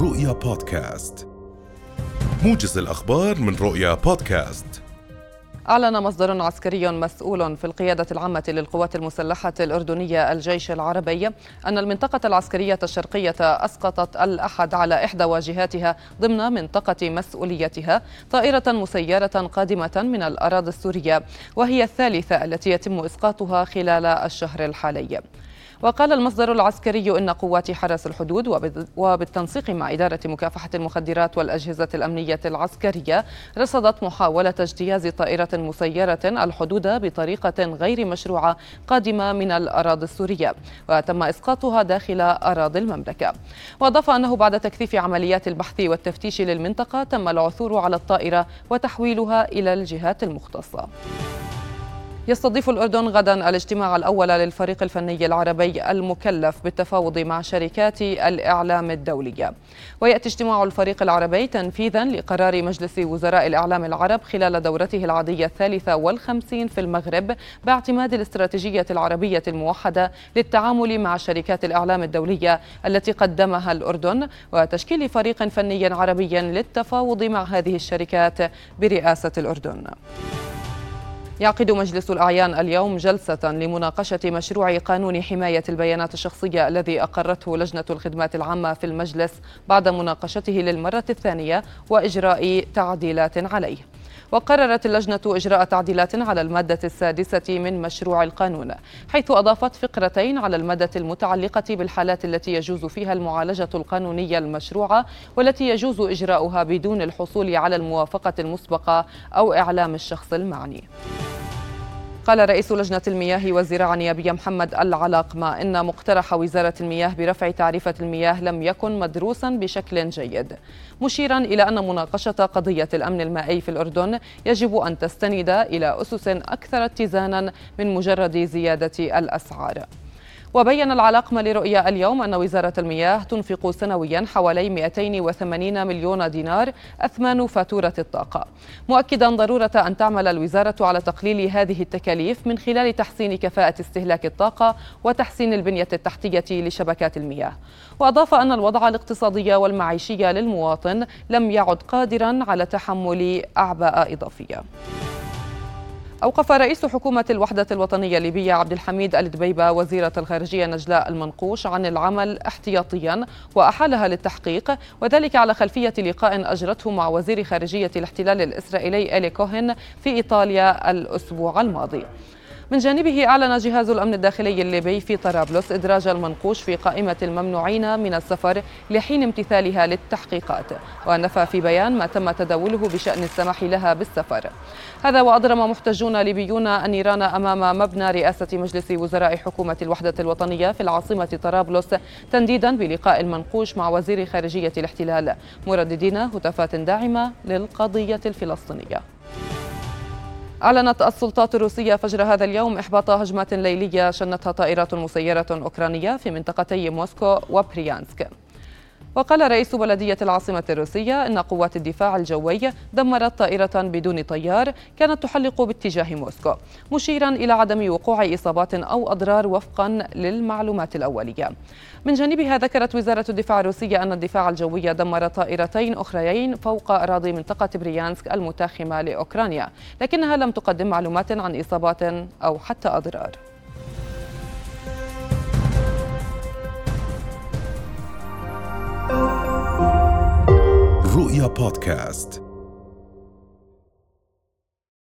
رؤيا بودكاست. موجز الأخبار من رؤيا بودكاست. أعلن مصدر عسكري مسؤول في القيادة العامة للقوات المسلحة الأردنية الجيش العربي أن المنطقة العسكرية الشرقية أسقطت الأحد على إحدى واجهاتها ضمن منطقة مسؤوليتها طائرة مسيرة قادمة من الأراضي السورية وهي الثالثة التي يتم إسقاطها خلال الشهر الحالي. وقال المصدر العسكري إن قوات حرس الحدود وبالتنسيق مع إدارة مكافحة المخدرات والأجهزة الأمنية العسكرية رصدت محاولة اجتياز طائرة مسيرة الحدود بطريقة غير مشروعة قادمة من الأراضي السورية وتم إسقاطها داخل أراضي المملكة. وأضاف أنه بعد تكثيف عمليات البحث والتفتيش للمنطقة تم العثور على الطائرة وتحويلها إلى الجهات المختصة. يستضيف الأردن غدا الاجتماع الأول للفريق الفني العربي المكلف بالتفاوض مع شركات الإعلام الدولية. ويأتي اجتماع الفريق العربي تنفيذا لقرار مجلس وزراء الإعلام العرب خلال دورته العادية الثالثة والخمسين في المغرب باعتماد الاستراتيجية العربية الموحدة للتعامل مع شركات الإعلام الدولية التي قدمها الأردن وتشكيل فريق فني عربي للتفاوض مع هذه الشركات برئاسة الأردن. يعقد مجلس الأعيان اليوم جلسة لمناقشة مشروع قانون حماية البيانات الشخصية الذي أقرته لجنة الخدمات العامة في المجلس بعد مناقشته للمرة الثانية وإجراء تعديلات عليه. وقررت اللجنة إجراء تعديلات على المادة السادسة من مشروع القانون حيث أضافت فقرتين على المادة المتعلقة بالحالات التي يجوز فيها المعالجة القانونية المشروعة والتي يجوز إجراؤها بدون الحصول على الموافقة المسبقة أو إعلام الشخص المعني. قال رئيس لجنة المياه والزراعة النيابية محمد العلاق ما إن مقترح وزارة المياه برفع تعريفة المياه لم يكن مدروسا بشكل جيد. مشيرا إلى أن مناقشة قضية الأمن المائي في الأردن يجب أن تستند إلى أسس أكثر اتزانا من مجرد زيادة الأسعار. وبين العلاقمة لرؤيا اليوم أن وزارة المياه تنفق سنويا حوالي 280 مليون دينار أثمان فاتورة الطاقة. مؤكدا ضرورة أن تعمل الوزارة على تقليل هذه التكاليف من خلال تحسين كفاءة استهلاك الطاقة وتحسين البنية التحتية لشبكات المياه. وأضاف أن الوضع الاقتصادي والمعيشي للمواطن لم يعد قادرا على تحمل أعباء إضافية. أوقف رئيس حكومة الوحدة الوطنية الليبية عبد الحميد الدبيبة وزيرة الخارجية نجلاء المنقوش عن العمل احتياطيا وأحالها للتحقيق وذلك على خلفية لقاء أجرته مع وزير خارجية الاحتلال الإسرائيلي إلي كوهن في إيطاليا الأسبوع الماضي. من جانبه أعلن جهاز الأمن الداخلي الليبي في طرابلس إدراج المنقوش في قائمة الممنوعين من السفر لحين امتثالها للتحقيقات ونفى في بيان ما تم تداوله بشأن السماح لها بالسفر. هذا وأضرم محتجون ليبيون النيران أمام مبنى رئاسة مجلس وزراء حكومة الوحدة الوطنية في العاصمة طرابلس تنديدا بلقاء المنقوش مع وزير خارجية الاحتلال مرددين هتافات داعمة للقضية الفلسطينية. أعلنت السلطات الروسية فجر هذا اليوم إحباط هجمات ليلية شنتها طائرات مسيرة أوكرانية في منطقتي موسكو وبريانسك. وقال رئيس بلدية العاصمة الروسية إن قوات الدفاع الجوي دمرت طائرة بدون طيار كانت تحلق باتجاه موسكو مشيرا إلى عدم وقوع إصابات أو أضرار وفقا للمعلومات الأولية. من جانبها ذكرت وزارة الدفاع الروسية أن الدفاع الجوي دمر طائرتين أخريين فوق أراضي منطقة بريانسك المتاخمة لأوكرانيا لكنها لم تقدم معلومات عن إصابات أو حتى أضرار. رؤيا بودكاست